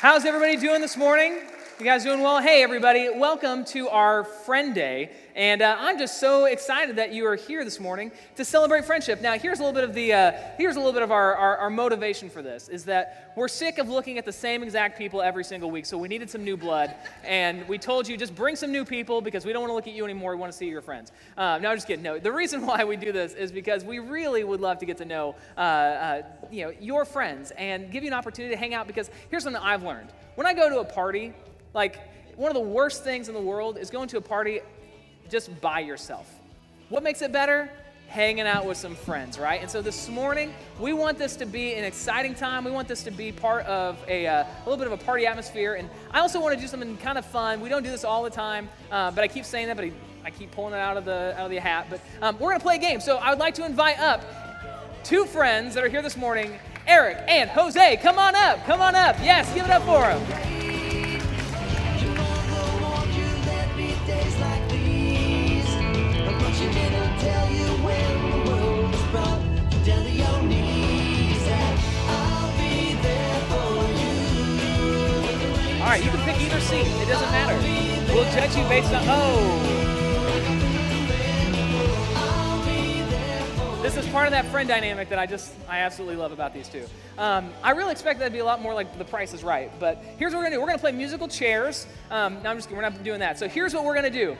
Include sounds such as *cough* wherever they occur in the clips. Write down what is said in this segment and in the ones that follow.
How's everybody doing this morning? You guys doing well? Hey, everybody, welcome to our Friend Day. And uh, I'm just so excited that you are here this morning to celebrate friendship. Now, here's a little bit of the uh, here's a little bit of our, our, our, motivation for this is that we're sick of looking at the same exact people every single week. So we needed some new blood, and we told you just bring some new people because we don't want to look at you anymore. We want to see your friends. Uh, no, I'm just kidding. No, the reason *laughs* why we do this is because we really would love to get to know uh, uh, you know your friends and give you an opportunity to hang out. Because here's something I've learned: when I go to a party like, one of the worst things in the world is going to a party just by yourself. What makes it better? Hanging out with some friends, right? And so this morning, we want this to be an exciting time. We want this to be part of a, uh, a little bit of a party atmosphere. And I also want to do something kind of fun. We don't do this all the time, uh, but I keep saying that, but I keep pulling it out of the, out of the hat. But um, we're going to play a game. So I would like to invite up two friends that are here this morning Eric and Jose. Come on up. Come on up. Yes, give it up for them. All right, you can pick either seat. It doesn't matter. We'll judge you based on. Oh. This is part of that friend dynamic that I just, I absolutely love about these two. Um, I really expect that to be a lot more like The Price is Right, but here's what we're gonna do. We're gonna play musical chairs. Um, no, I'm just, we're not doing that. So here's what we're gonna do.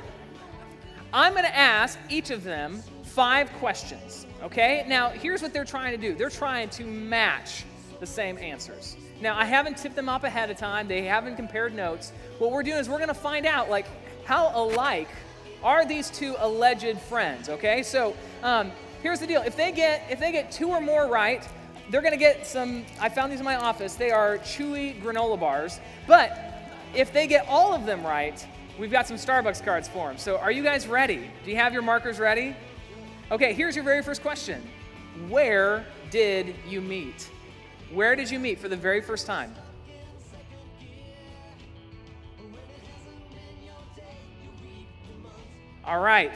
I'm gonna ask each of them five questions, okay? Now, here's what they're trying to do. They're trying to match the same answers. Now, I haven't tipped them up ahead of time. They haven't compared notes. What we're doing is we're going to find out, like, how alike are these two alleged friends, okay? So, um, here's the deal. If they get if they get two or more right, they're going to get some I found these in my office. They are chewy granola bars. But if they get all of them right, we've got some Starbucks cards for them. So, are you guys ready? Do you have your markers ready? Okay, here's your very first question. Where did you meet? Where did you meet for the very first time? All right.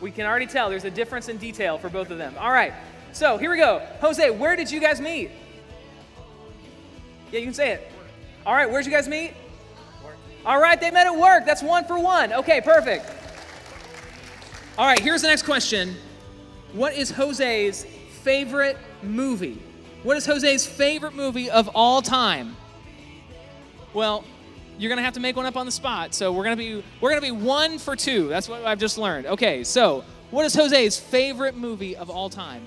We can already tell there's a difference in detail for both of them. All right. So here we go. Jose, where did you guys meet? Yeah, you can say it. All right, where'd you guys meet? All right, they met at work. That's one for one. Okay, perfect. All right, here's the next question. What is Jose's favorite movie? What is Jose's favorite movie of all time? Well, you're gonna have to make one up on the spot. So we're gonna be we're gonna be one for two. That's what I've just learned. Okay, so what is Jose's favorite movie of all time?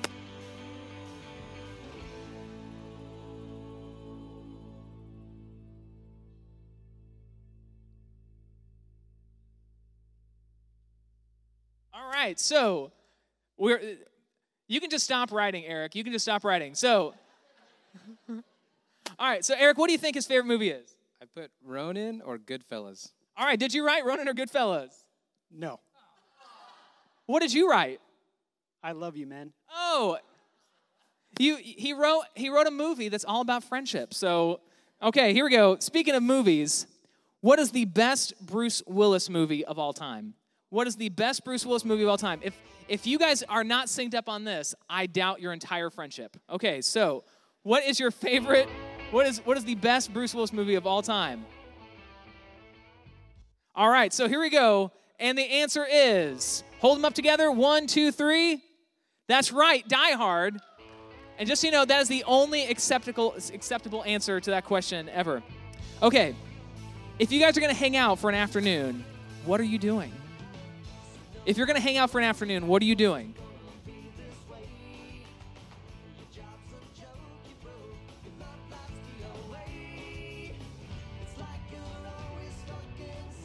All right, so we're you can just stop writing, Eric. You can just stop writing. So, *laughs* all right. So, Eric, what do you think his favorite movie is? I put Ronin or Goodfellas. All right. Did you write Ronin or Goodfellas? No. What did you write? I love you, man. Oh, you he wrote he wrote a movie that's all about friendship. So, okay, here we go. Speaking of movies, what is the best Bruce Willis movie of all time? What is the best Bruce Willis movie of all time? If if you guys are not synced up on this, I doubt your entire friendship. Okay, so what is your favorite? What is what is the best Bruce Willis movie of all time? All right, so here we go. And the answer is hold them up together. One, two, three. That's right, Die Hard. And just so you know, that is the only acceptable acceptable answer to that question ever. Okay, if you guys are gonna hang out for an afternoon, what are you doing? If you're going to hang out for an afternoon, what are you doing?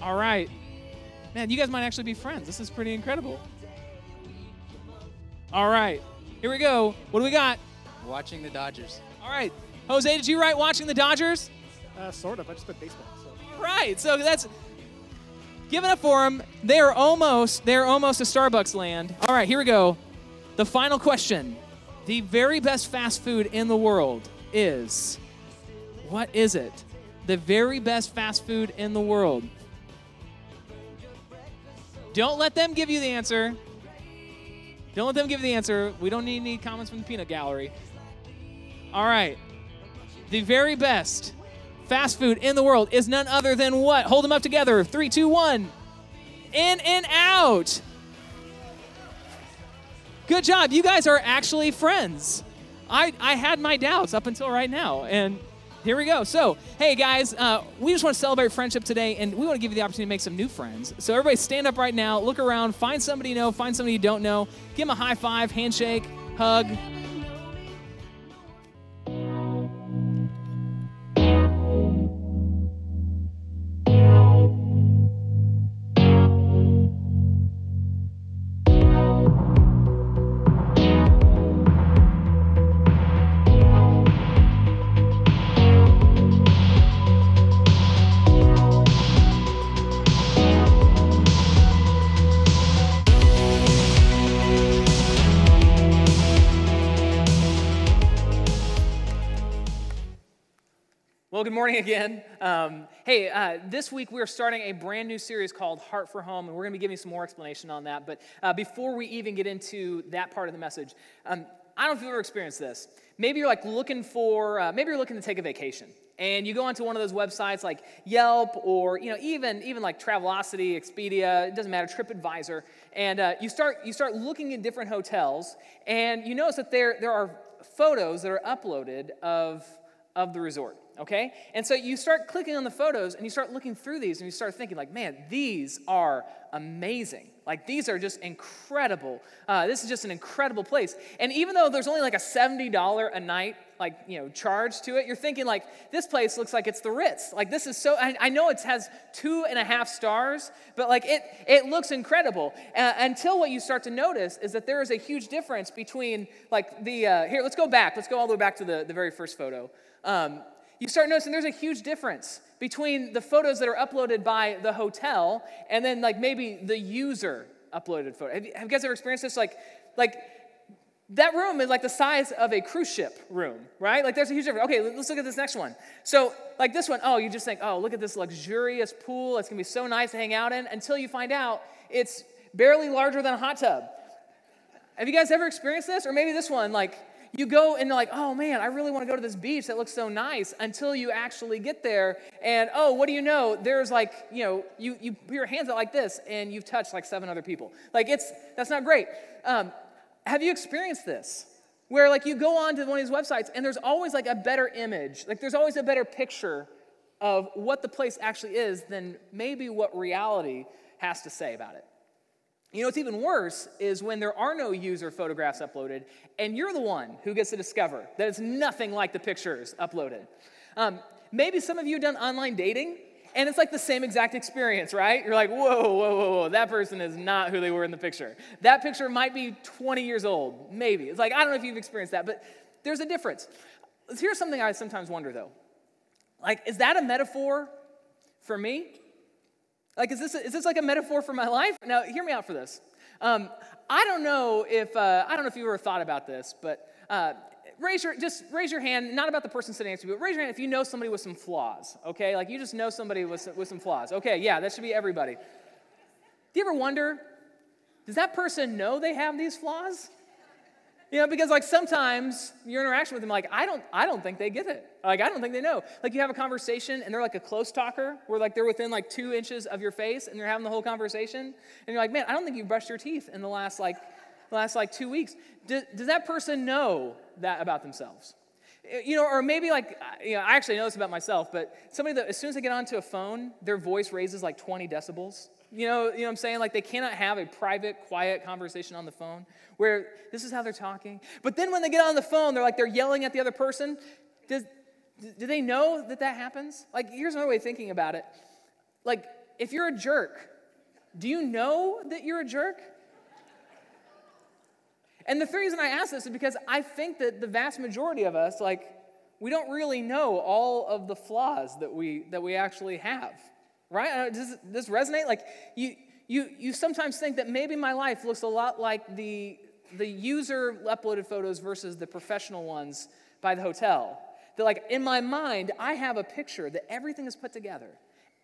All right. Man, you guys might actually be friends. This is pretty incredible. All right. Here we go. What do we got? Watching the Dodgers. All right. Jose, did you write watching the Dodgers? Uh, sort of. I just put baseball. So. Right. So that's Give it up for them. They are almost, they're almost a Starbucks land. All right, here we go. The final question. The very best fast food in the world is what is it? The very best fast food in the world. Don't let them give you the answer. Don't let them give you the answer. We don't need any comments from the peanut gallery. All right. the very best fast food in the world is none other than what? Hold them up together. Three, two, one. In and out. Good job. You guys are actually friends. I, I had my doubts up until right now. And here we go. So, hey guys, uh, we just want to celebrate friendship today, and we want to give you the opportunity to make some new friends. So, everybody stand up right now, look around, find somebody you know, find somebody you don't know, give them a high five, handshake, hug. Well, good morning again. Um, hey, uh, this week we're starting a brand new series called Heart for Home, and we're going to be giving some more explanation on that. But uh, before we even get into that part of the message, um, I don't know if you've ever experienced this. Maybe you're like looking for, uh, maybe you're looking to take a vacation, and you go onto one of those websites like Yelp or you know even even like Travelocity, Expedia, it doesn't matter, TripAdvisor, and uh, you start you start looking at different hotels, and you notice that there there are photos that are uploaded of of the resort okay? And so you start clicking on the photos and you start looking through these and you start thinking, like, man, these are amazing. Like, these are just incredible. Uh, this is just an incredible place. And even though there's only like a $70 a night, like, you know, charge to it, you're thinking, like, this place looks like it's the Ritz. Like, this is so, I, I know it has two and a half stars, but like, it, it looks incredible. Uh, until what you start to notice is that there is a huge difference between, like, the, uh, here, let's go back. Let's go all the way back to the, the very first photo. Um, you start noticing there's a huge difference between the photos that are uploaded by the hotel and then like maybe the user uploaded photo. Have you, have you guys ever experienced this? Like, like that room is like the size of a cruise ship room, right? Like there's a huge difference. Okay, let's look at this next one. So, like this one, oh, you just think, oh, look at this luxurious pool. It's gonna be so nice to hang out in until you find out it's barely larger than a hot tub. Have you guys ever experienced this? Or maybe this one, like you go and like, oh man, I really want to go to this beach that looks so nice until you actually get there. And oh, what do you know? There's like, you know, you, you put your hands out like this and you've touched like seven other people. Like, it's, that's not great. Um, have you experienced this? Where like you go on to one of these websites and there's always like a better image, like there's always a better picture of what the place actually is than maybe what reality has to say about it. You know, what's even worse is when there are no user photographs uploaded, and you're the one who gets to discover that it's nothing like the pictures uploaded. Um, maybe some of you have done online dating, and it's like the same exact experience, right? You're like, whoa, whoa, whoa, whoa, that person is not who they were in the picture. That picture might be 20 years old, maybe. It's like, I don't know if you've experienced that, but there's a difference. Here's something I sometimes wonder though. Like, is that a metaphor for me? Like, is this, is this like a metaphor for my life? Now, hear me out for this. Um, I don't know if, uh, I don't know if you ever thought about this, but uh, raise your, just raise your hand, not about the person sitting next to you, but raise your hand if you know somebody with some flaws, okay? Like, you just know somebody with, with some flaws. Okay, yeah, that should be everybody. Do you ever wonder, does that person know they have these flaws? You know, because like sometimes your interaction with them, like, I don't, I don't think they get it. Like, I don't think they know. Like, you have a conversation and they're like a close talker where like they're within like two inches of your face and they're having the whole conversation. And you're like, man, I don't think you brushed your teeth in the last like, the last like two weeks. Does, does that person know that about themselves? You know, or maybe like, uh, you know, I actually know this about myself, but somebody that as soon as they get onto a phone, their voice raises like 20 decibels. You know, you know what I'm saying? Like they cannot have a private, quiet conversation on the phone where this is how they're talking. But then when they get on the phone, they're like they're yelling at the other person. Does, do they know that that happens? Like, here's another way of thinking about it. Like, if you're a jerk, do you know that you're a jerk? And the reason I ask this is because I think that the vast majority of us, like, we don't really know all of the flaws that we that we actually have right? Uh, does this resonate? Like you, you, you sometimes think that maybe my life looks a lot like the, the user uploaded photos versus the professional ones by the hotel. That like in my mind, I have a picture that everything is put together.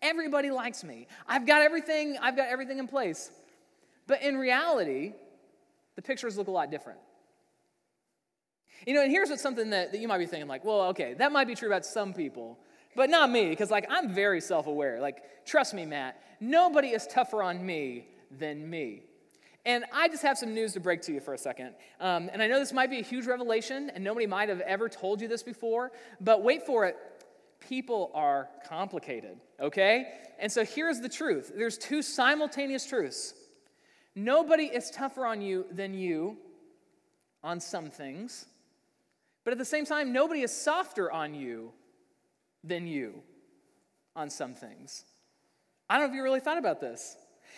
Everybody likes me. I've got everything, I've got everything in place. But in reality, the pictures look a lot different. You know, and here's what's something that, that you might be thinking, like, well, okay, that might be true about some people, but not me, because like I'm very self-aware. Like, trust me, Matt, nobody is tougher on me than me. And I just have some news to break to you for a second. Um, and I know this might be a huge revelation, and nobody might have ever told you this before, but wait for it. People are complicated, okay? And so here's the truth there's two simultaneous truths. Nobody is tougher on you than you on some things, but at the same time, nobody is softer on you than you on some things. I don't know if you really thought about this.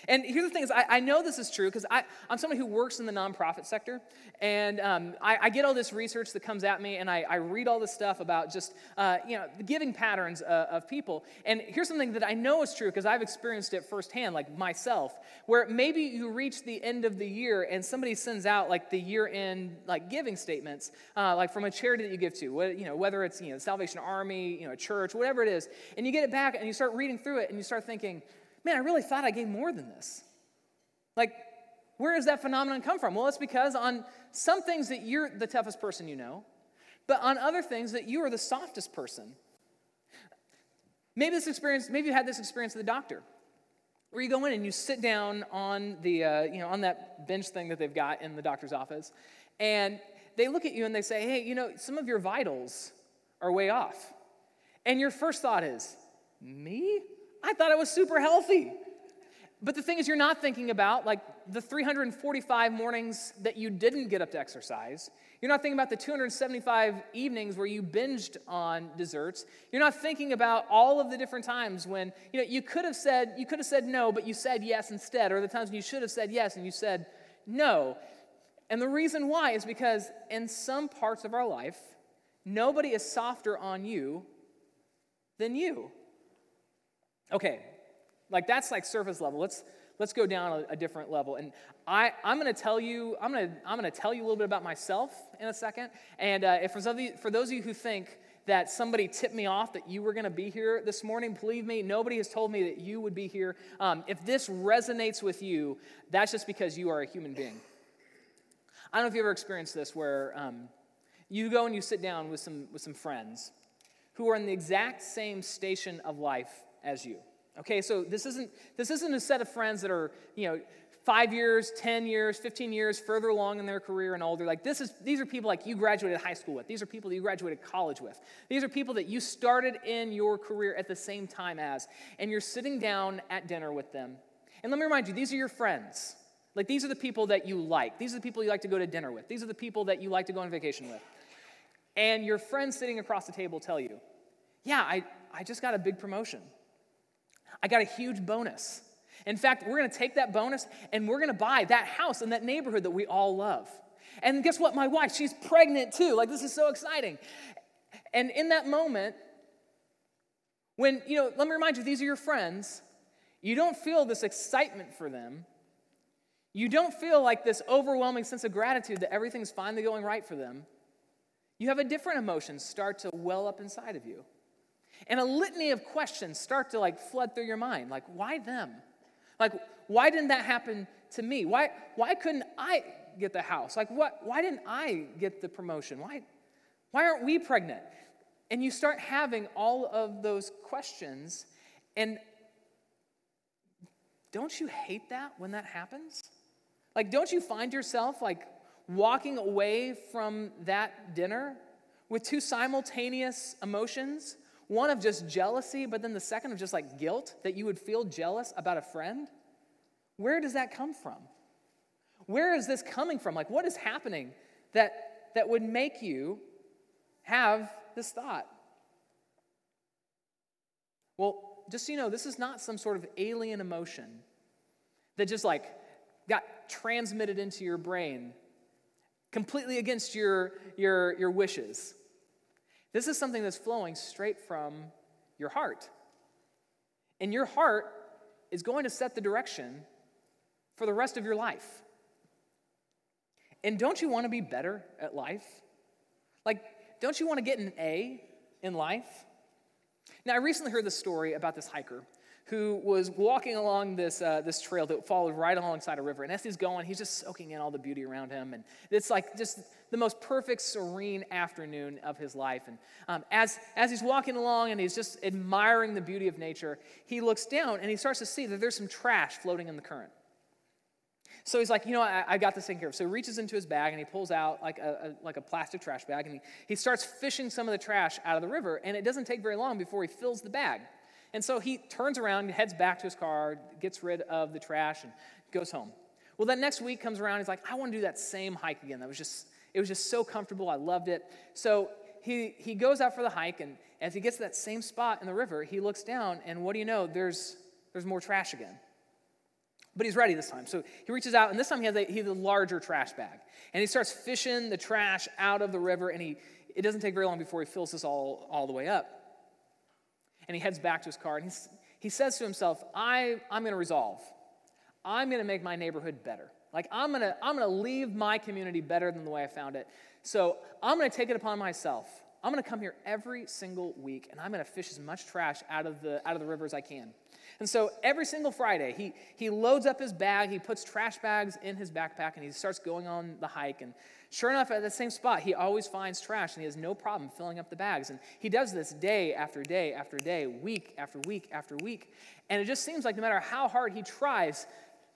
And here's the thing is, I, I know this is true because I'm someone who works in the nonprofit sector, and um, I, I, get all this research that comes at me, and I, I read all this stuff about just, uh, you know, the giving patterns uh, of people. And here's something that I know is true because I've experienced it firsthand, like myself, where maybe you reach the end of the year and somebody sends out like the year-end like giving statements, uh, like from a charity that you give to, you know, whether it's, you know, Salvation Army, you know, church, whatever it is, and you get it back and you start reading through it and you start thinking, man, I really thought I gave more than this. Like, where does that phenomenon come from? Well, it's because on some things that you're the toughest person you know, but on other things that you are the softest person. Maybe this experience, maybe you had this experience with the doctor, where you go in and you sit down on the, uh, you know, on that bench thing that they've got in the doctor's office, and they look at you and they say, hey, you know, some of your vitals are way off. And your first thought is, me? I thought I was super healthy. But the thing is, you're not thinking about like the 345 mornings that you didn't get up to exercise. You're not thinking about the 275 evenings where you binged on desserts. You're not thinking about all of the different times when you know you could have said you could have said no, but you said yes instead, or the times when you should have said yes and you said no. And the reason why is because in some parts of our life, nobody is softer on you than you. Okay, like that's like surface level. Let's let's go down a, a different level. And I, I'm going to tell you, I'm going to I'm going to tell you a little bit about myself in a second. And uh, if for, some of you, for those of you who think that somebody tipped me off that you were going to be here this morning, believe me, nobody has told me that you would be here. Um, if this resonates with you, that's just because you are a human being. I don't know if you ever experienced this where um, you go and you sit down with some, with some friends who are in the exact same station of life as you. Okay, so this isn't this isn't a set of friends that are, you know, five years, 10 years, 15 years further along in their career and older. Like this is these are people like you graduated high school with. These are people that you graduated college with. These are people that you started in your career at the same time as, and you're sitting down at dinner with them. And let me remind you, these are your friends. Like these are the people that you like. These are the people you like to go to dinner with. These are the people that you like to go on vacation with. And your friends sitting across the table tell you, Yeah, I, I just got a big promotion. I got a huge bonus. In fact, we're to take that bonus and we're to buy that house in that neighborhood that we all love. And guess what? My wife, she's pregnant too. Like, this is so exciting. And in that moment, when, you know, let me remind you, these are your friends, you don't feel this excitement for them. You don't feel like this overwhelming sense of gratitude that everything's finally going right for them. You have a different emotion start to well up inside of you. And a litany of questions start to like flood through your mind. Like, why them? Like, why didn't that happen to me? Why, why couldn't I get the house? Like, what, why didn't I get the promotion? Why, why aren't we pregnant? And you start having all of those questions. And don't you hate that when that happens? Like, don't you find yourself like walking away from that dinner with two simultaneous emotions? One of just jealousy, but then the second of just like guilt that you would feel jealous about a friend. Where does that come from? Where is this coming from? Like, what is happening that, that would make you have this thought? Well, just so you know, this is not some sort of alien emotion that just like got transmitted into your brain completely against your, your, your wishes. This is something that's flowing straight from your heart. And your heart is going to set the direction for the rest of your life. And don't you want to be better at life? Like, don't you want to get an A in life? Now, I recently heard this story about this hiker who was walking along this, uh, this trail that followed right alongside a river. And as he's going, he's just soaking in all the beauty around him. And it's like just the most perfect, serene afternoon of his life. And um, as, as he's walking along and he's just admiring the beauty of nature, he looks down and he starts to see that there's some trash floating in the current. So he's like, you know, I, I got this thing here. So he reaches into his bag and he pulls out like a, a, like a plastic trash bag and he, he starts fishing some of the trash out of the river. And it doesn't take very long before he fills the bag. And so he turns around, heads back to his car, gets rid of the trash, and goes home. Well, that next week comes around, he's like, I want to do that same hike again. That was just, it was just so comfortable. I loved it. So he, he goes out for the hike, and as he gets to that same spot in the river, he looks down, and what do you know? There's, there's more trash again. But he's ready this time. So he reaches out, and this time he has a, he has a larger trash bag. And he starts fishing the trash out of the river, and he, it doesn't take very long before he fills this all, all the way up and he heads back to his car and he's, he says to himself, I, I'm going to resolve. I'm going to make my neighborhood better. Like, I'm going to I'm going to leave my community better than the way I found it. So, I'm going to take it upon myself. I'm going to come here every single week and I'm going to fish as much trash out of the, out of the river as I can. And so every single Friday, he, he loads up his bag, he puts trash bags in his backpack, and he starts going on the hike. And sure enough, at the same spot, he always finds trash, and he has no problem filling up the bags. And he does this day after day after day, week after week after week. And it just seems like no matter how hard he tries,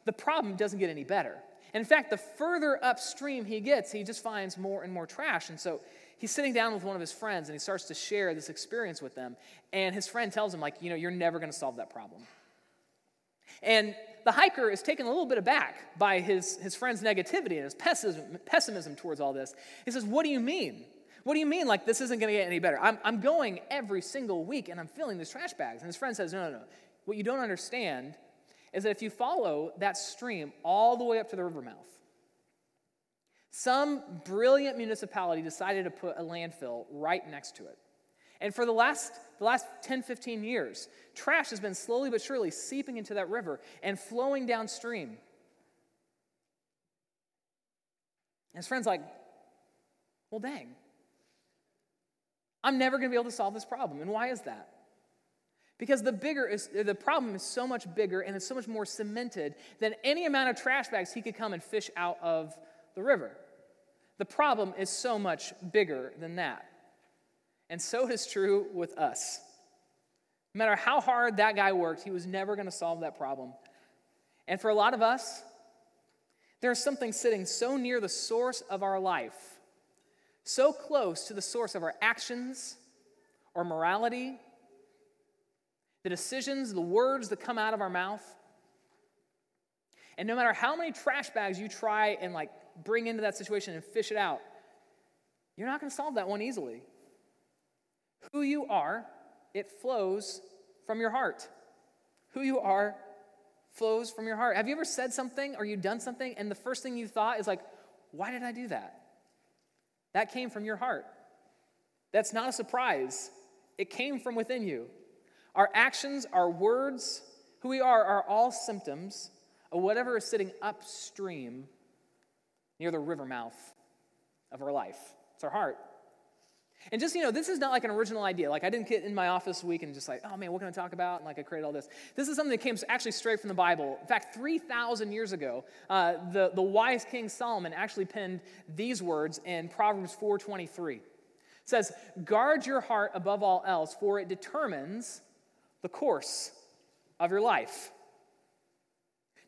the problem doesn't get any better. And in fact, the further upstream he gets, he just finds more and more trash. And so he's sitting down with one of his friends and he starts to share this experience with them. And his friend tells him, like, you know, you're never going to solve that problem. And the hiker is taken a little bit aback by his, his friend's negativity and his pessimism, pessimism towards all this. He says, What do you mean? What do you mean, like, this isn't going to get any better? I'm, I'm going every single week and I'm filling these trash bags. And his friend says, No, no, no. What you don't understand is that if you follow that stream all the way up to the river mouth, some brilliant municipality decided to put a landfill right next to it. And for the last, the last 10, 15 years, trash has been slowly but surely seeping into that river and flowing downstream. And his friend's like, well, dang. I'm never going to be able to solve this problem. And why is that? Because the bigger is the problem is so much bigger and it's so much more cemented than any amount of trash bags he could come and fish out of the river. The problem is so much bigger than that. And so it is true with us. No matter how hard that guy worked, he was never going to solve that problem. And for a lot of us, there's something sitting so near the source of our life, so close to the source of our actions or morality, the decisions, the words that come out of our mouth. And no matter how many trash bags you try and like bring into that situation and fish it out, you're not going to solve that one easily. Who you are, it flows from your heart. Who you are flows from your heart. Have you ever said something or you done something and the first thing you thought is like, why did I do that? That came from your heart. That's not a surprise. It came from within you. Our actions, our words, who we are, are all symptoms of whatever is sitting upstream near the river mouth of our life. It's our heart. And just, you know, this is not like an original idea. Like, I didn't get in my office week and just like, oh man, what can I talk about? And like, I created all this. This is something that came actually straight from the Bible. In fact, 3,000 years ago, uh, the, the wise King Solomon actually penned these words in Proverbs 4.23. It says, guard your heart above all else, for it determines the course of your life.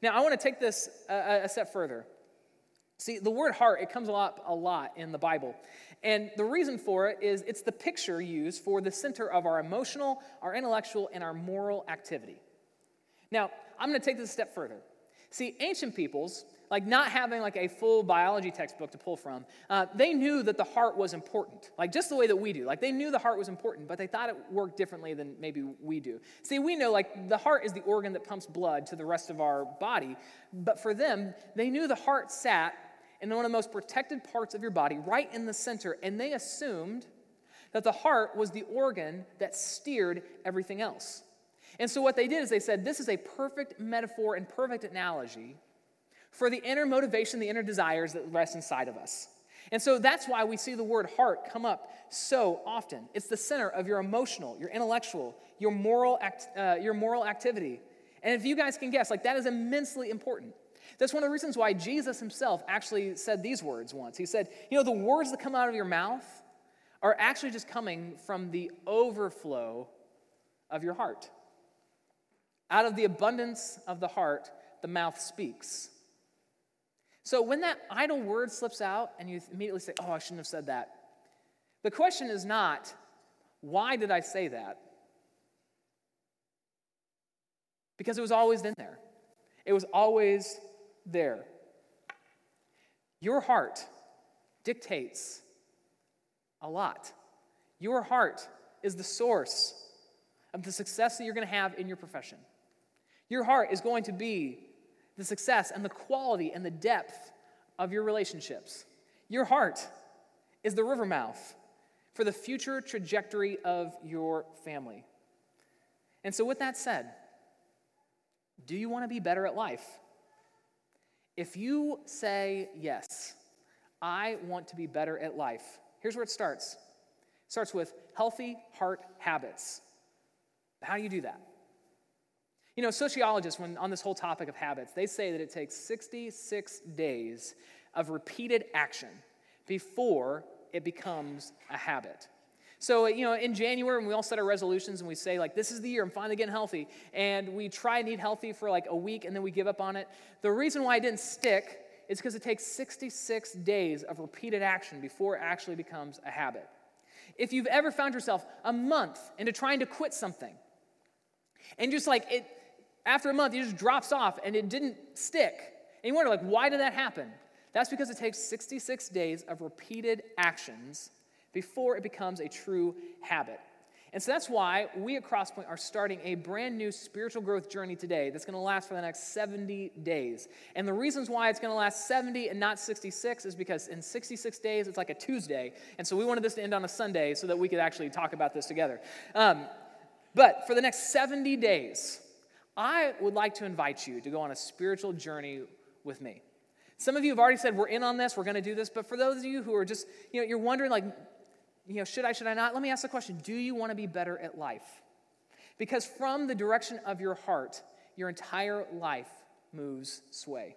Now, I want to take this a, a step further. See, the word heart, it comes lot, a lot in the Bible. And the reason for it is it's the picture used for the center of our emotional, our intellectual, and our moral activity. Now, I'm going to take this a step further. See, ancient peoples, like not having like a full biology textbook to pull from, uh, they knew that the heart was important, like just the way that we do. Like they knew the heart was important, but they thought it worked differently than maybe we do. See, we know like the heart is the organ that pumps blood to the rest of our body, but for them, they knew the heart sat in one of the most protected parts of your body, right in the center, and they assumed that the heart was the organ that steered everything else. And so what they did is they said, this is a perfect metaphor and perfect analogy for the inner motivation, the inner desires that rest inside of us. And so that's why we see the word heart come up so often. It's the center of your emotional, your intellectual, your moral, act, uh, your moral activity. And if you guys can guess, like that is immensely important. That's one of the reasons why Jesus himself actually said these words once. He said, You know, the words that come out of your mouth are actually just coming from the overflow of your heart. Out of the abundance of the heart, the mouth speaks. So when that idle word slips out and you immediately say, Oh, I shouldn't have said that, the question is not, Why did I say that? Because it was always in there, it was always there. Your heart dictates a lot. Your heart is the source of the success that you're going to have in your profession. Your heart is going to be the success and the quality and the depth of your relationships. Your heart is the river mouth for the future trajectory of your family. And so, with that said, do you want to be better at life? If you say yes, I want to be better at life, here's where it starts. It starts with healthy heart habits. How do you do that? You know, sociologists, when on this whole topic of habits, they say that it takes 66 days of repeated action before it becomes a habit. So, you know, in January, when we all set our resolutions and we say, like, this is the year, I'm finally getting healthy, and we try and eat healthy for like a week and then we give up on it, the reason why it didn't stick is because it takes 66 days of repeated action before it actually becomes a habit. If you've ever found yourself a month into trying to quit something, and just like it, after a month, it just drops off and it didn't stick, and you wonder, like, why did that happen? That's because it takes 66 days of repeated actions before it becomes a true habit. And so that's why we at Crosspointe are starting a brand new spiritual growth journey today that's going to last for the next 70 days. And the reasons why it's going to last 70 and not 66 is because in 66 days, it's like a Tuesday. And so we wanted this to end on a Sunday so that we could actually talk about this together. Um, but for the next 70 days, I would like to invite you to go on a spiritual journey with me. Some of you have already said, We're in on this, we're going to do this. But for those of you who are just, you know, you're wondering, like, you know, should I, should I not? Let me ask the question Do you want to be better at life? Because from the direction of your heart, your entire life moves sway.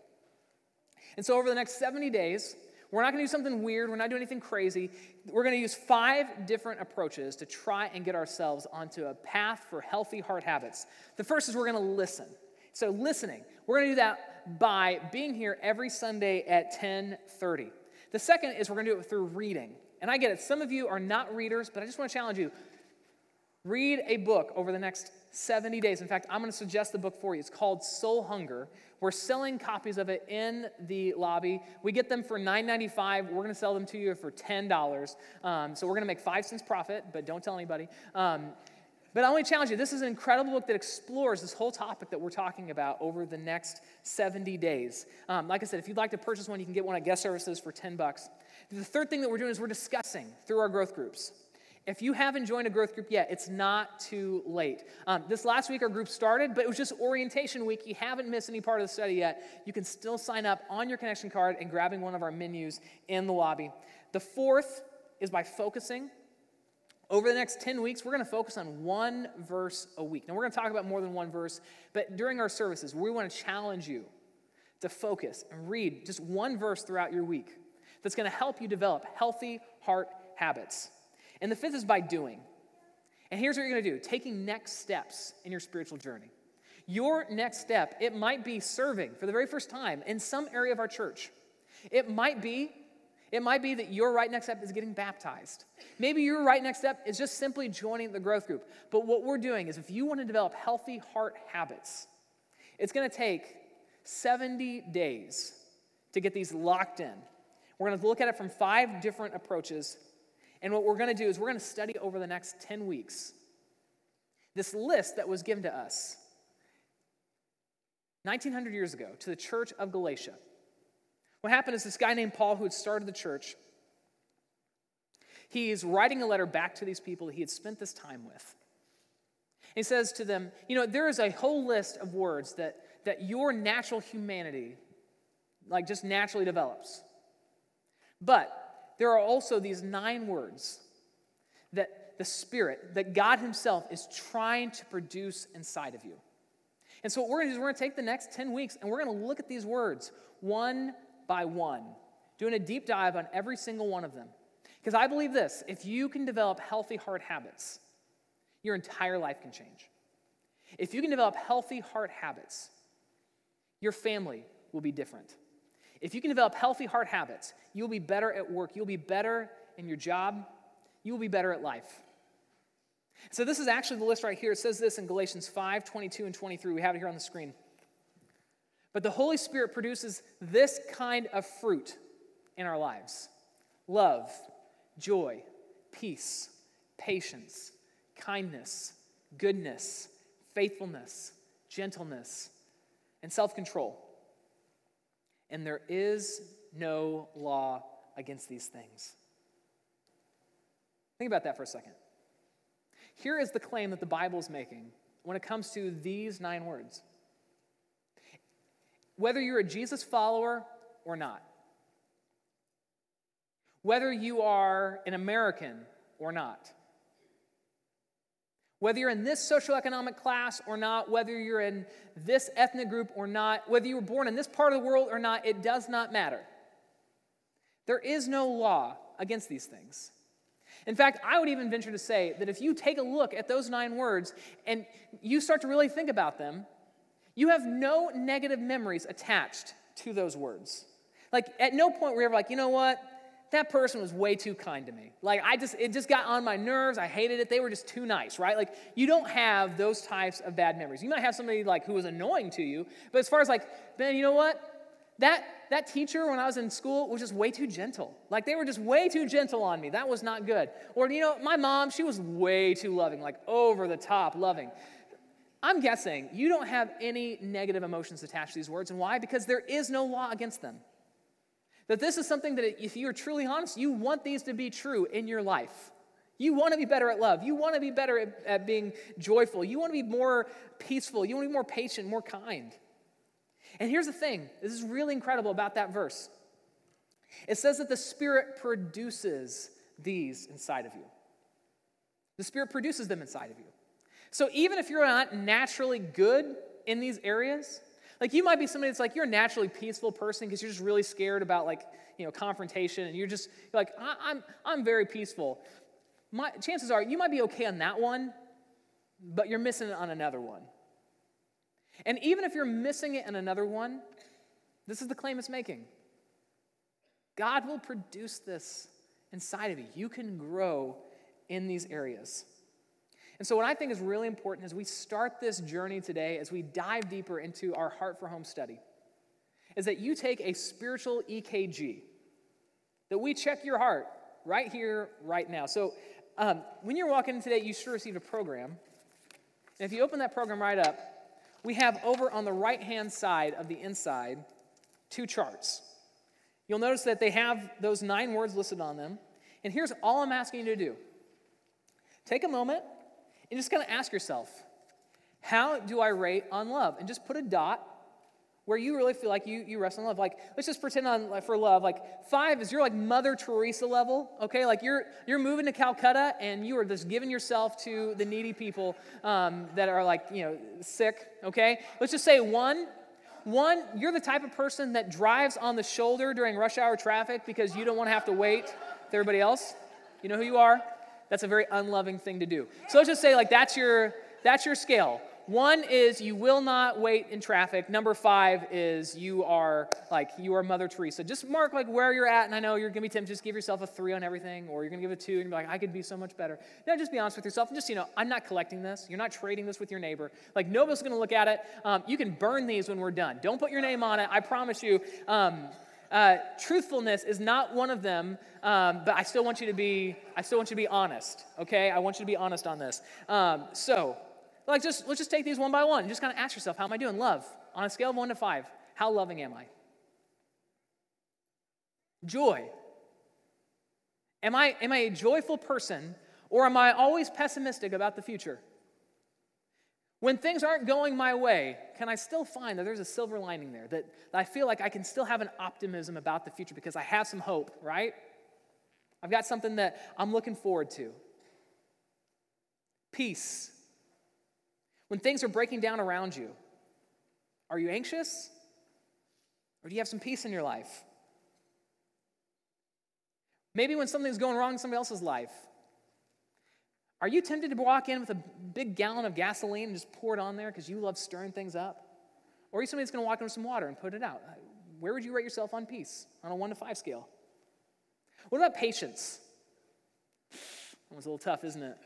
And so, over the next 70 days, we're not going to do something weird. We're not doing anything crazy. We're going to use five different approaches to try and get ourselves onto a path for healthy heart habits. The first is we're going to listen. So, listening. We're going to do that by being here every Sunday at 10:30. The second is we're going to do it through reading. And I get it, some of you are not readers, but I just want to challenge you. Read a book over the next 70 days. In fact, I'm going to suggest the book for you. It's called Soul Hunger. We're selling copies of it in the lobby. We get them for $9.95. We're going to sell them to you for $10. Um, so we're going to make five cents profit, but don't tell anybody. Um, but I to challenge you this is an incredible book that explores this whole topic that we're talking about over the next 70 days. Um, like I said, if you'd like to purchase one, you can get one at guest services for 10 bucks. The third thing that we're doing is we're discussing through our growth groups. If you haven't joined a growth group yet, it's not too late. Um, this last week, our group started, but it was just orientation week. You haven't missed any part of the study yet. You can still sign up on your connection card and grabbing one of our menus in the lobby. The fourth is by focusing. Over the next 10 weeks, we're going to focus on one verse a week. Now, we're going to talk about more than one verse, but during our services, we want to challenge you to focus and read just one verse throughout your week that's going to help you develop healthy heart habits. And the fifth is by doing. And here's what you're going to do taking next steps in your spiritual journey. Your next step, it might be serving for the very first time in some area of our church. It might be it might be that your right next step is getting baptized. Maybe your right next step is just simply joining the growth group. But what we're doing is if you want to develop healthy heart habits, it's going to take 70 days to get these locked in. We're going to look at it from five different approaches. And what we're going to do is we're going to study over the next 10 weeks this list that was given to us 1900 years ago to the church of Galatia. What happened is this guy named Paul, who had started the church, he's writing a letter back to these people he had spent this time with. He says to them, You know, there is a whole list of words that, that your natural humanity, like, just naturally develops. But there are also these nine words that the Spirit, that God Himself is trying to produce inside of you. And so, what we're going to do is we're going to take the next 10 weeks and we're going to look at these words one by one, doing a deep dive on every single one of them. Because I believe this if you can develop healthy heart habits, your entire life can change. If you can develop healthy heart habits, your family will be different. If you can develop healthy heart habits, you'll be better at work, you'll be better in your job, you will be better at life. So, this is actually the list right here. It says this in Galatians 5 22 and 23. We have it here on the screen. But the Holy Spirit produces this kind of fruit in our lives love, joy, peace, patience, kindness, goodness, faithfulness, gentleness, and self control. And there is no law against these things. Think about that for a second. Here is the claim that the Bible is making when it comes to these nine words. Whether you're a Jesus follower or not, whether you are an American or not, whether you're in this socioeconomic class or not, whether you're in this ethnic group or not, whether you were born in this part of the world or not, it does not matter. There is no law against these things. In fact, I would even venture to say that if you take a look at those nine words and you start to really think about them, you have no negative memories attached to those words. Like, at no point were you ever like, you know what? That person was way too kind to me. Like, I just, it just got on my nerves. I hated it. They were just too nice, right? Like, you don't have those types of bad memories. You might have somebody like who was annoying to you, but as far as like, Ben, you know what? that, that teacher when I was in school was just way too gentle. Like they were just way too gentle on me. That was not good. Or, you know, my mom, she was way too loving, like over the top loving. I'm guessing you don't have any negative emotions attached to these words. And why? Because there is no law against them. That this is something that, if you're truly honest, you want these to be true in your life. You want to be better at love. You want to be better at, at being joyful. You want to be more peaceful. You want to be more patient, more kind. And here's the thing this is really incredible about that verse. It says that the Spirit produces these inside of you. The Spirit produces them inside of you. So even if you're not naturally good in these areas, like you might be somebody that's like you're a naturally peaceful person because you're just really scared about like you know confrontation and you're just you're like I- I'm I'm very peaceful. My chances are you might be okay on that one, but you're missing it on another one. And even if you're missing it in another one, this is the claim it's making God will produce this inside of you. You can grow in these areas. And so, what I think is really important as we start this journey today, as we dive deeper into our Heart for Home study, is that you take a spiritual EKG, that we check your heart right here, right now. So, um, when you're walking in today, you should receive a program. And if you open that program right up, we have over on the right hand side of the inside two charts. You'll notice that they have those nine words listed on them. And here's all I'm asking you to do take a moment and just kind of ask yourself, how do I rate on love? And just put a dot where you really feel like you, you rest on love. Like, let's just pretend on like, for love. Like, five is you're like Mother Teresa level, okay? Like, you're, you're moving to Calcutta and you are just giving yourself to the needy people um, that are like, you know, sick, okay? Let's just say one. One, you're the type of person that drives on the shoulder during rush hour traffic because you don't want to have to wait with everybody else. You know who you are? That's a very unloving thing to do. So let's just say, like, that's your, that's your scale. One is you will not wait in traffic. Number five is you are like you are Mother Teresa. Just mark like where you're at, and I know you're gonna be tempted. Just give yourself a three on everything, or you're gonna give a two and be like, I could be so much better. No, just be honest with yourself, and just you know, I'm not collecting this. You're not trading this with your neighbor. Like nobody's gonna look at it. Um, you can burn these when we're done. Don't put your name on it. I promise you. Um, uh, truthfulness is not one of them, um, but I still want you to be. I still want you to be honest. Okay, I want you to be honest on this. Um, so like, just let's just take these one by one. Just kind of ask yourself, how am I doing? Love. On a scale of one to five, how loving am I? Joy. Am I, am I a joyful person or am I always pessimistic about the future? When things aren't going my way, can I still find that there's a silver lining there? That, I feel like I can still have an optimism about the future because I have some hope, right? I've got something that I'm looking forward to. Peace. When things are breaking down around you, are you anxious? Or do you have some peace in your life? Maybe when something's going wrong in somebody else's life, are you tempted to walk in with a big gallon of gasoline and just pour it on there because you love stirring things up? Or are you somebody that's going to walk in with some water and put it out? Where would you rate yourself on peace on a one to five scale? What about patience? That was a little tough, isn't it?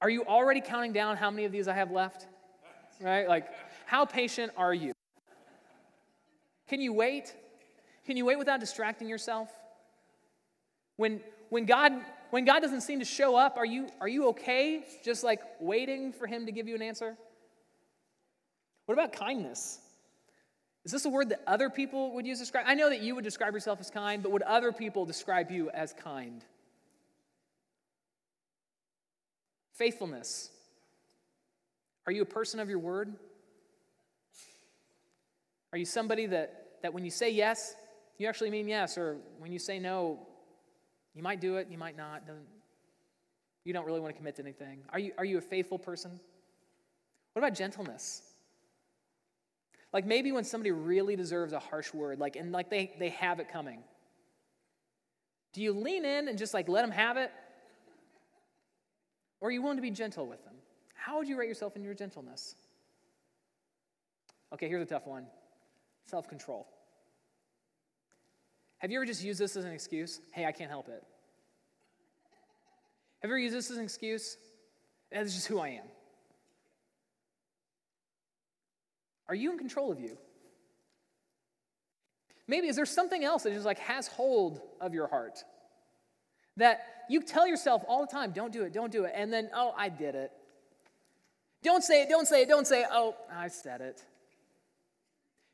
Are you already counting down how many of these I have left? Right? Like, how patient are you? Can you wait? Can you wait without distracting yourself? When, when, God, when God doesn't seem to show up, are you, are you okay just like waiting for Him to give you an answer? What about kindness? Is this a word that other people would use to describe? I know that you would describe yourself as kind, but would other people describe you as kind? Faithfulness. Are you a person of your word? Are you somebody that, that when you say yes, you actually mean yes, or when you say no, you might do it, you might not. You don't really want to commit to anything. Are you, are you a faithful person? What about gentleness? Like maybe when somebody really deserves a harsh word, like and like they, they have it coming. Do you lean in and just like let them have it? Or are you willing to be gentle with them? How would you rate yourself in your gentleness? Okay, here's a tough one self control. Have you ever just used this as an excuse? Hey, I can't help it. Have you ever used this as an excuse? That's just who I am. Are you in control of you? Maybe is there something else that just like has hold of your heart? That you tell yourself all the time, don't do it, don't do it, and then, oh, I did it. Don't say it, don't say it, don't say it, oh, I said it.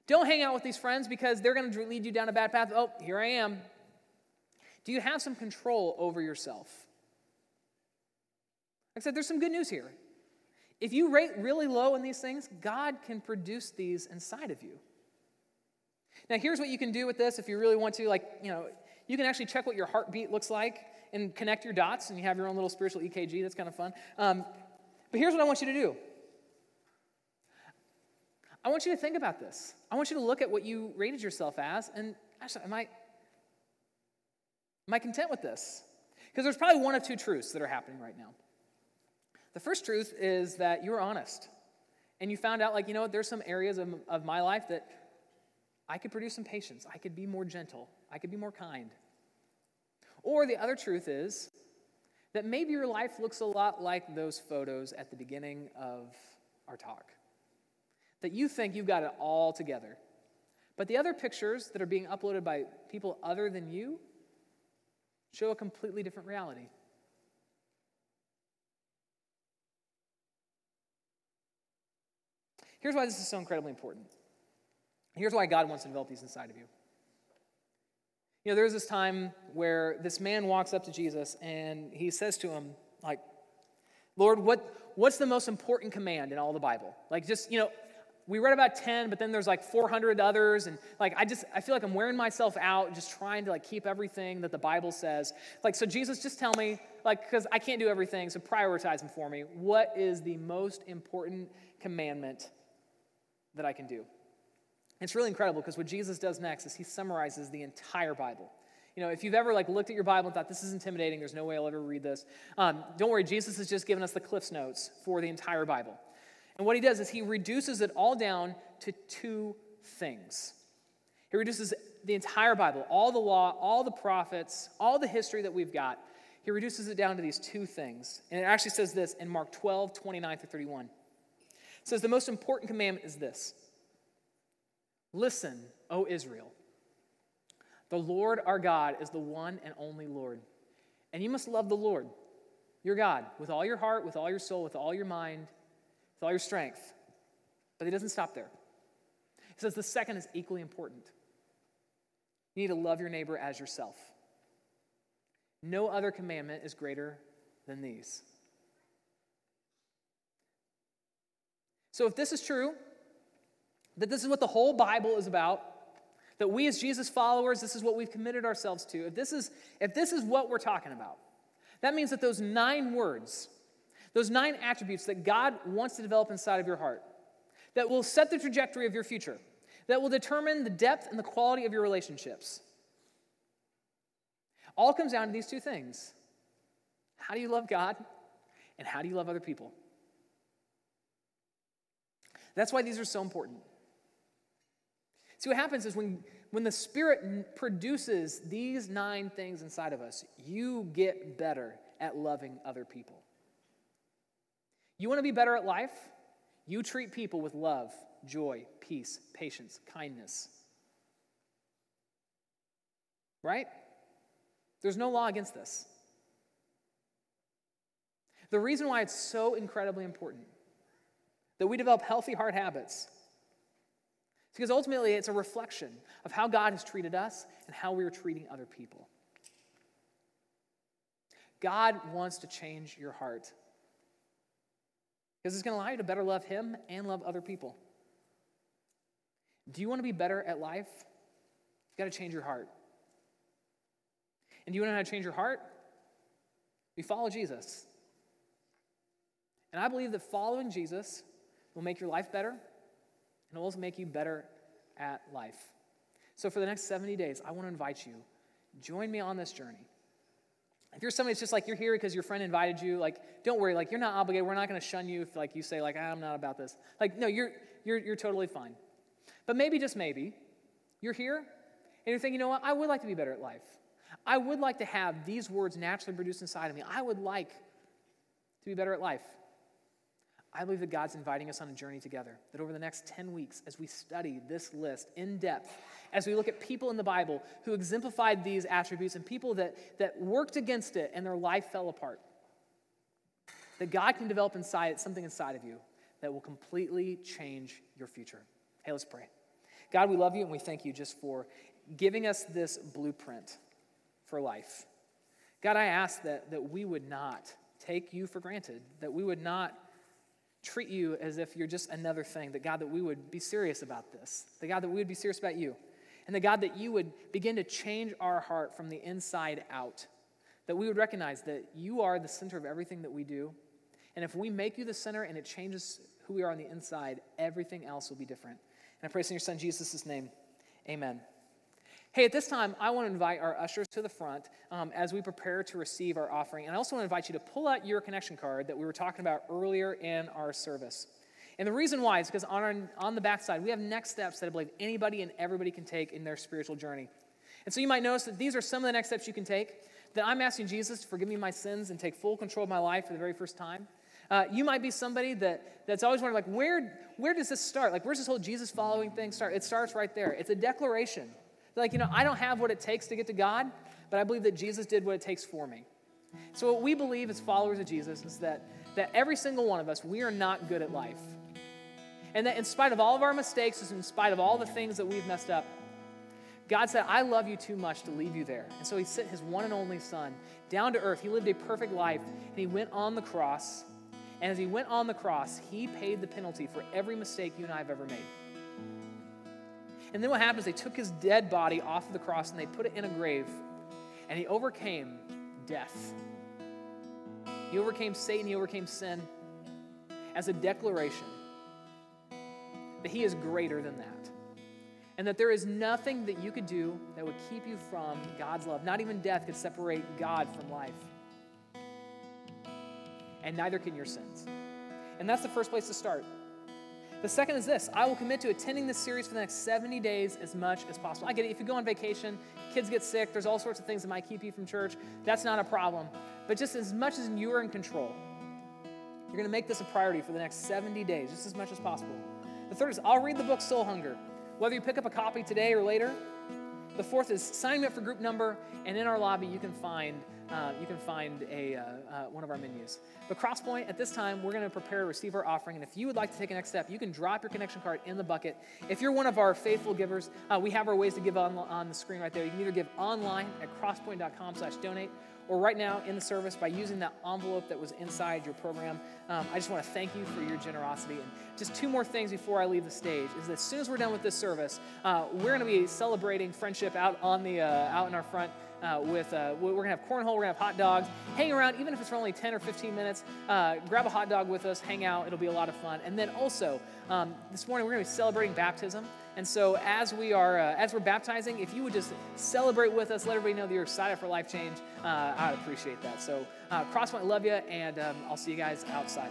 Don't hang out with these friends because they're going to lead you down a bad path. Oh, here I am. Do you have some control over yourself? Like I said, there's some good news here. If you rate really low in these things, God can produce these inside of you. Now, here's what you can do with this if you really want to. Like, you know, you can actually check what your heartbeat looks like and connect your dots, and you have your own little spiritual EKG. That's kind of fun. Um, but here's what I want you to do I want you to think about this. I want you to look at what you rated yourself as, and actually, am I, am I content with this? Because there's probably one of two truths that are happening right now. The first truth is that you were honest, and you found out, like, you know what, there's some areas of, of my life that I could produce some patience, I could be more gentle, I could be more kind. Or the other truth is that maybe your life looks a lot like those photos at the beginning of our talk that you think you've got it all together. But the other pictures that are being uploaded by people other than you show a completely different reality. Here's why this is so incredibly important. Here's why God wants to develop these inside of you. You know, there's this time where this man walks up to Jesus and he says to him, like, Lord, what, what's the most important command in all the Bible? Like, just, you know, we read about 10 but then there's like 400 others and like i just i feel like i'm wearing myself out just trying to like keep everything that the bible says like so jesus just tell me like because i can't do everything so prioritize them for me what is the most important commandment that i can do it's really incredible because what jesus does next is he summarizes the entire bible you know, if you've ever like looked at your Bible and thought this is intimidating, there's no way I'll ever read this. Um, don't worry, Jesus has just given us the Cliffs Notes for the entire Bible. And what he does is he reduces it all down to two things. He reduces the entire Bible, all the law, all the prophets, all the history that we've got. He reduces it down to these two things. And it actually says this in Mark 12, 29 through 31. It says, The most important commandment is this Listen, O Israel. The Lord our God is the one and only Lord. And you must love the Lord, your God, with all your heart, with all your soul, with all your mind, all your strength. But he doesn't stop there. He says the second is equally important. You need to love your neighbor as yourself. No other commandment is greater than these. So, if this is true, that this is what the whole Bible is about, That we as Jesus followers, this is what we've committed ourselves to. If this is, if this is what we're talking about, that means that those nine words, those nine attributes that God wants to develop inside of your heart, that will set the trajectory of your future, that will determine the depth and the quality of your relationships, all comes down to these two things How do you love God, and how do you love other people? That's why these are so important. See, what happens is when, when the Spirit produces these nine things inside of us, you get better at loving other people. You want to be better at life? You treat people with love, joy, peace, patience, kindness. Right? There's no law against this. The reason why it's so incredibly important that we develop healthy heart habits is because ultimately it's a reflection of how God has treated us and how we are treating other people. God wants to change your heart because it's going to allow you to better love Him and love other people. Do you want to be better at life? You've got to change your heart. And do you want to know how to change your heart? We follow Jesus. And I believe that following Jesus will make your life better and it will also make you better at life. So for the next 70 days, I want to invite you, join me on this journey. If you're somebody that's just like you're here because your friend invited you, like don't worry, like you're not obligated. We're not going to shun you if like you say like I'm not about this. Like no, you're you're you're totally fine. But maybe just maybe you're here and you're thinking, you know what? I would like to be better at life. I would like to have these words naturally produced inside of me. I would like to be better at life. I believe that God's inviting us on a journey together. That over the next 10 weeks, as we study this list in depth, as we look at people in the Bible who exemplified these attributes and people that, that worked against it and their life fell apart, that God can develop inside something inside of you that will completely change your future. Hey, let's pray. God, we love you and we thank you just for giving us this blueprint for life. God, I ask that, that we would not take you for granted, that we would not treat you as if you're just another thing. That God, that we would be serious about this. That God, that we would be serious about you. And that God, that you would begin to change our heart from the inside out. That we would recognize that you are the center of everything that we do. And if we make you the center and it changes who we are on the inside, everything else will be different. And I pray this in your son Jesus' name. Amen. Hey, at this time, I want to invite our ushers to the front um, as we prepare to receive our offering. And I also want to invite you to pull out your connection card that we were talking about earlier in our service. And the reason why is because on, our, on the backside, we have next steps that I believe anybody and everybody can take in their spiritual journey. And so you might notice that these are some of the next steps you can take. That I'm asking Jesus to forgive me my sins and take full control of my life for the very first time. Uh, you might be somebody that, that's always wondering, like, where, where does this start? Like, where's this whole Jesus following thing start? It starts right there. It's a declaration like, you know, I don't have what it takes to get to God, but I believe that Jesus did what it takes for me. So, what we believe as followers of Jesus is that, that every single one of us, we are not good at life. And that in spite of all of our mistakes, in spite of all the things that we've messed up, God said, I love you too much to leave you there. And so He sent His one and only Son down to earth. He lived a perfect life, and He went on the cross. And as He went on the cross, He paid the penalty for every mistake you and I have ever made. And then what happens? They took his dead body off of the cross and they put it in a grave. And he overcame death. He overcame Satan, he overcame sin as a declaration that he is greater than that. And that there is nothing that you could do that would keep you from God's love. Not even death could separate God from life. And neither can your sins. And that's the first place to start. The second is this I will commit to attending this series for the next 70 days as much as possible. I get it. If you go on vacation, kids get sick, there's all sorts of things that might keep you from church. That's not a problem. But just as much as you are in control, you're going to make this a priority for the next 70 days, just as much as possible. The third is I'll read the book Soul Hunger. Whether you pick up a copy today or later. The fourth is sign up for group number, and in our lobby you can find uh, you can find a, uh, uh, one of our menus. But Crosspointe, at this time, we're going to prepare to receive our offering. And if you would like to take a next step, you can drop your connection card in the bucket. If you're one of our faithful givers, uh, we have our ways to give on, on the screen right there. You can either give online at crosspointe.com slash donate, or right now in the service by using that envelope that was inside your program. Um, I just want to thank you for your generosity. And just two more things before I leave the stage is that as soon as we're done with this service, uh, we're going to be celebrating friendship out on the uh, out in our front uh, with, uh, we're going to have cornhole, we're to have hot dogs. Hang around, even if it's for only 10 or 15 minutes, uh, grab a hot dog with us, hang out, it'll be a lot of fun. And then also, um, this morning we're going to be celebrating baptism. And so as we are, uh, as we're baptizing, if you would just celebrate with us, let everybody know that you're excited for life change, uh, I'd appreciate that. So, uh, Crosspointe, love you, and um, I'll see you guys outside.